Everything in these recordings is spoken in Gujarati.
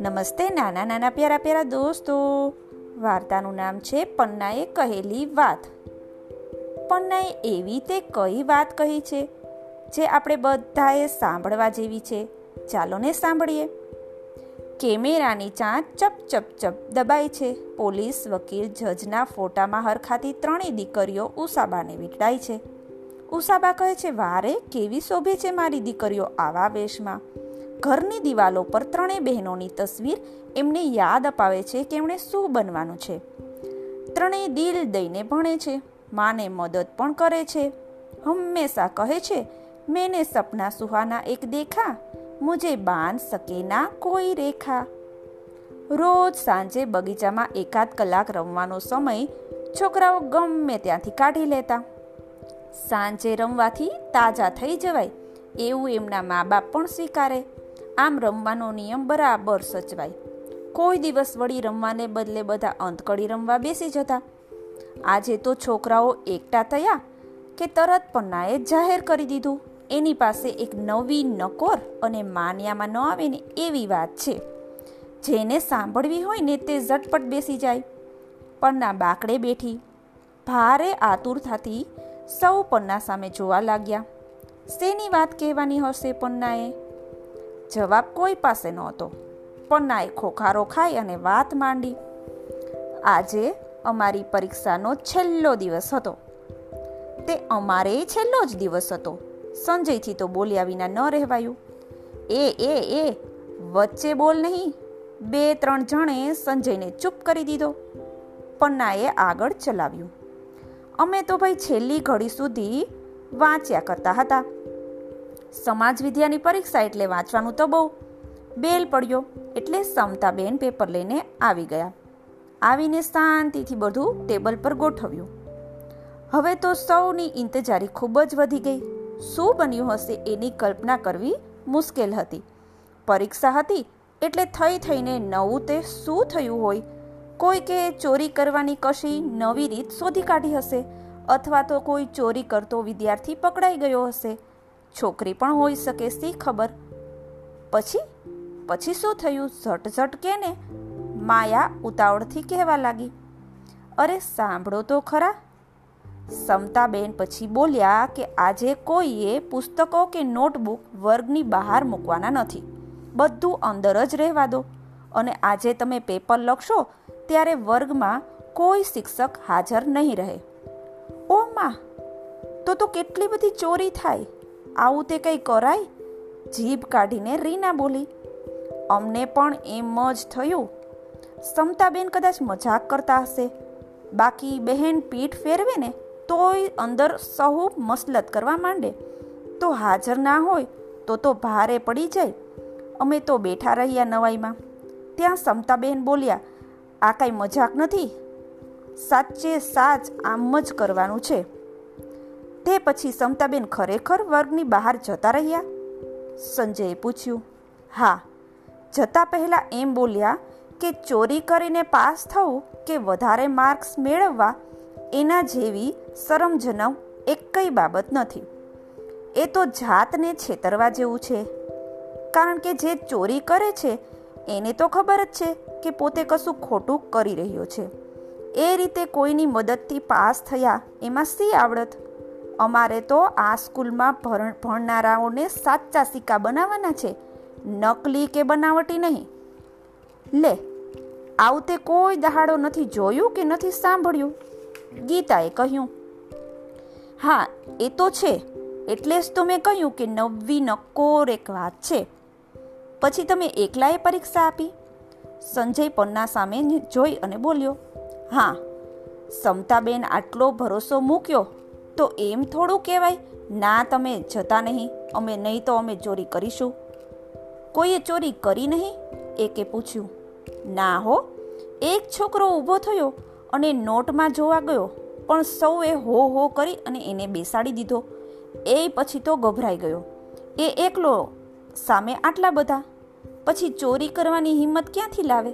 નમસ્તે નાના નાના પ્યારા પ્યારા દોસ્તો. વાર્તાનું નામ છે પન્નાએ કહેલી વાત. પન્નાએ એવી તે કઈ વાત કહી છે, જે આપણે બધાએ સાંભળવા જેવી છે? ચાલો ને સાંભળીએ. કેમેરાની ચાંચ ચપ ચપ ચપ દબાય છે. પોલીસ વકીલ જજના ફોટામાં હરખાતી ત્રણેય દીકરીઓ ઉષાબાને વીંટાય છે. ઉષાબા કહે છે, વારે કેવી શોભે છે મારી દીકરીઓ આવા વેશમાં? ઘરની દિવાલો પર ત્રણેય બહેનોની તસવીર એમને યાદ અપાવે છે કે એમણે શું બનવાનું છે. ત્રણેય દિલ દઈને ભણે છે, માને મદદ પણ કરે છે. હંમેશા કહે છે, મેને સપના સુહાના એક દેખા, મુજે બાન સકેના કોઈ રેખા. રોજ સાંજે બગીચામાં એકાદ કલાક રમવાનો સમય છોકરાઓ ગમે ત્યાંથી કાઢી લેતા. સાંજે રમવાથી તાજા થઈ જવાય, એવું એમના મા બાપ પણ સ્વીકારે. આમ રમવાનો નિયમ બરાબર સચવાય. કોઈ દિવસ વળી રમવાને બદલે બધા અંતકડી રમવા બેસી જતા. આજે તો છોકરાઓ એકટા થયા કે તરત પન્નાએ જાહેર કરી દીધું. એની પાસે એક નવી નકોર અને માન્યામાં ન આવે ને એવી વાત છે. જેને સાંભળવી હોય ને તે ઝટપટ બેસી જાય. પન્ના બાકડે બેઠી. ભારે આતુરતાથી સૌ પન્ના સામે જોવા લાગ્યા. શેની વાત કહેવાની હશે પન્નાએ? જવાબ કોઈ પાસે નહોતો. પન્નાએ ખોખારો ખાઈ અને વાત માંડી. આજે અમારી પરીક્ષાનો છેલ્લો દિવસ હતો. તે અમારે છેલ્લો જ દિવસ હતો, સંજયથી તો બોલ્યા વિના ન રહેવાયું. એ એ એ, વચ્ચે બોલ નહીં. બે, ત્રણ જણે સંજયને ચૂપ કરી દીધો. પન્નાએ આગળ ચલાવ્યું. અમે તો ભાઈ છેલ્લી ઘડી સુધી વાંચ્યા કરતા હતા. સમાજ વિદ્યાની પરીક્ષા એટલે વાંચવાનું તો બહુ. બેલ પડ્યો એટલે સમતાબેન પેપર લઈને આવી ગયા. આવીને શાંતિથી બધું ટેબલ પર ગોઠવ્યું. હવે તો સૌની ઇંતજારી ખૂબ જ વધી ગઈ. શું બન્યું હશે એની કલ્પના કરવી મુશ્કેલ હતી. પરીક્ષા હતી એટલે થઈ થઈને નવું તે શું થયું હોય કોઈ કે ચોરી કરવાની કશી નવી રીત શોધી કાઢી હશે અથવા તો કોઈ ચોરી કરતો વિદ્યાર્થી પકડાઈ ગયો હશે. છોકરી પણ હોઈ શકે સી ખબર? પછી? પછી શું થયું? ઝટ ઝટ કે ને માયા ઉતાવળથી કહેવા લાગી. અરે સાંભળો તો ખરા. સમતાબેન પછી બોલ્યા કે આજે કોઈએ પુસ્તકો કે નોટબુક વર્ગની બહાર મૂકવાના નથી. બધું અંદર જ રહેવા દો. અને આજે તમે પેપર લખશો ત્યારે વર્ગમાં કોઈ શિક્ષક હાજર નહીં રહે. ઓ માં, તો તો કેટલી બધી ચોરી થાય. આવું તે કંઈ કરાય? જીભ કાઢીને રીના બોલી, અમને પણ એમ જ થયું. સમતાબેન કદાચ મજાક કરતા હશે. બાકી બહેન પીઠ ફેરવે ને તોય અંદર સહુ મસલત કરવા માંડે. તો હાજર ના હોય તો તો ભારે પડી જાય. અમે તો બેઠા રહ્યા નવાઈમાં. ત્યાં સમતાબેન બોલ્યા આ કાંઈ મજાક નથી? સાચે સાચ આમ જ કરવાનું છે. તે પછી સમતાબેન ખરેખર વર્ગની બહાર જતા રહ્યા. સંજયે પૂછ્યું, હા, જતા પહેલાં એમ બોલ્યા કે ચોરી કરીને પાસ થવું કે વધારે માર્ક્સ મેળવવા, એના જેવી શરમજનક એક કઈ બાબત નથી. એ તો જાતને છેતરવા જેવું છે. કારણ કે જે ચોરી કરે છે એને તો ખબર જ છે કે પોતે કશું ખોટું કરી રહ્યો છે. એ રીતે કોઈની મદદથી પાસ થયા એમાં શી આવડત? અમારે તો આ સ્કૂલમાં ભણ, ભણનારાઓને સાચા સિક્કા બનાવવાના છે, નકલી કે બનાવટી નહીં. લે આવું તે કોઈ દહાડો નથી જોયું કે નથી સાંભળ્યું? ગીતાએ કહ્યું. હા, એ તો છે, એટલે જ તો મેં કહ્યું કે નવી નકોર એક વાત છે. પછી તમે એકલાએ પરીક્ષા આપી? સંજય પન્ના સામે જોઈ અને બોલ્યો, હા, સમતાબેન આટલો ભરોસો મૂક્યો તો એમ થોડું કહેવાય, ના તમે જતા નહીં, અમે નહીં તો અમે ચોરી કરીશું. કોઈએ ચોરી કરી નહીં? એકે પૂછ્યું, ના હો, એક છોકરો ઊભો થયો અને નોટમાં જોવા ગયો, પણ સૌએ હો હો કરી અને એને બેસાડી દીધો. એ પછી તો ગભરાઈ ગયો. એ એકલો સામે આટલા બધા પછી ચોરી કરવાની હિંમત ક્યાંથી લાવે?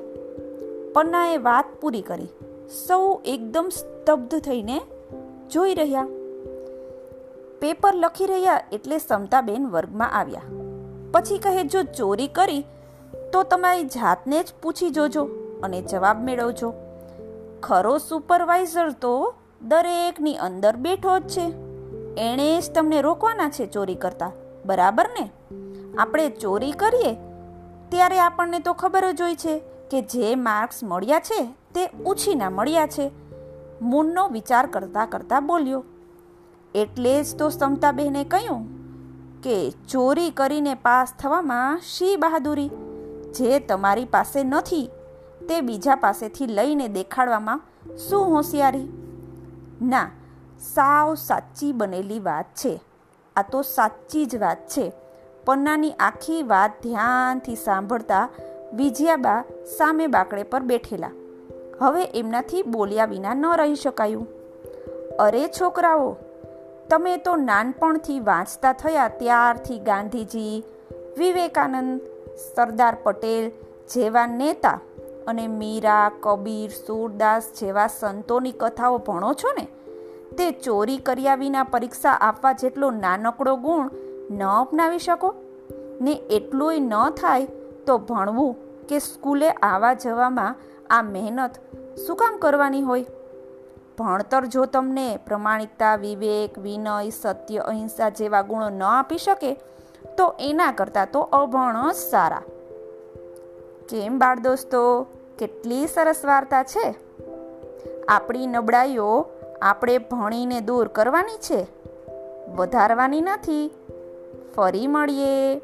પન્નાએ વાત પૂરી કરી. સૌ એકદમ સ્તબ્ધ થઈને જોઈ રહ્યા. પેપર લખી રહ્યા એટલે સમતાબેન વર્ગમાં આવ્યા. પછી કહે, જો ચોરી કરી, તો તમારી જાતને જ પૂછી જોજો અને જવાબ મેળવજો. ખરો સુપરવાઇઝર તો દરેકની અંદર બેઠો જ છે. એણે જ તમને રોકવાના છે ચોરી કરતા. બરાબર ને? આપણે ચોરી કરીએ ત્યારે આપણને તો ખબર જ હોય છે કે જે માર્ક્સ મળ્યા છે તે ઉછીના મળ્યા છે. મૂનનો વિચાર કરતાં કરતાં બોલ્યો, એટલે જ તો સમતાબહેને કહ્યું કે ચોરી કરીને પાસ થવામાં શી બહાદુરી? જે તમારી પાસે નથી, તે બીજા પાસેથી લઈને દેખાડવામાં શું હોશિયારી? ના, સાવ સાચી બનેલી વાત છે. આ તો સાચી જ વાત છે. પન્નાની આખી વાત ધ્યાનથી સાંભળતા વિજયાબા સામે બાકડે પર બેઠેલા. હવે એમનાથી બોલ્યા વિના ન રહી શકાયું. અરે છોકરાઓ, તમે તો નાનપણથી વાંચતા થયા ત્યારથી ગાંધીજી, વિવેકાનંદ, સરદાર પટેલ જેવા નેતા અને મીરા, કબીર, સૂરદાસ જેવા સંતોની કથાઓ ભણો છો ને? તે ચોરી કર્યા વિના પરીક્ષા આપવા જેટલો નાનકડો ગુણ ન અપનાવી શકો? ને એટલુંય ન થાય તો ભણવું કે સ્કૂલે આવવા જવામાં આ મહેનત શું કામ કરવાની હોય? ભણતર જો તમને પ્રમાણિકતા, વિવેક, વિનય, સત્ય, અહિંસા જેવા ગુણો ન આપી શકે, તો એના કરતાં તો અભણ જ સારા. કેમ બાળ દોસ્તો? કેટલી સરસ વાર્તા છે. આપણી નબળાઈઓ આપણે ભણીને દૂર કરવાની છે. વધારવાની નથી. ફરી મળીએ.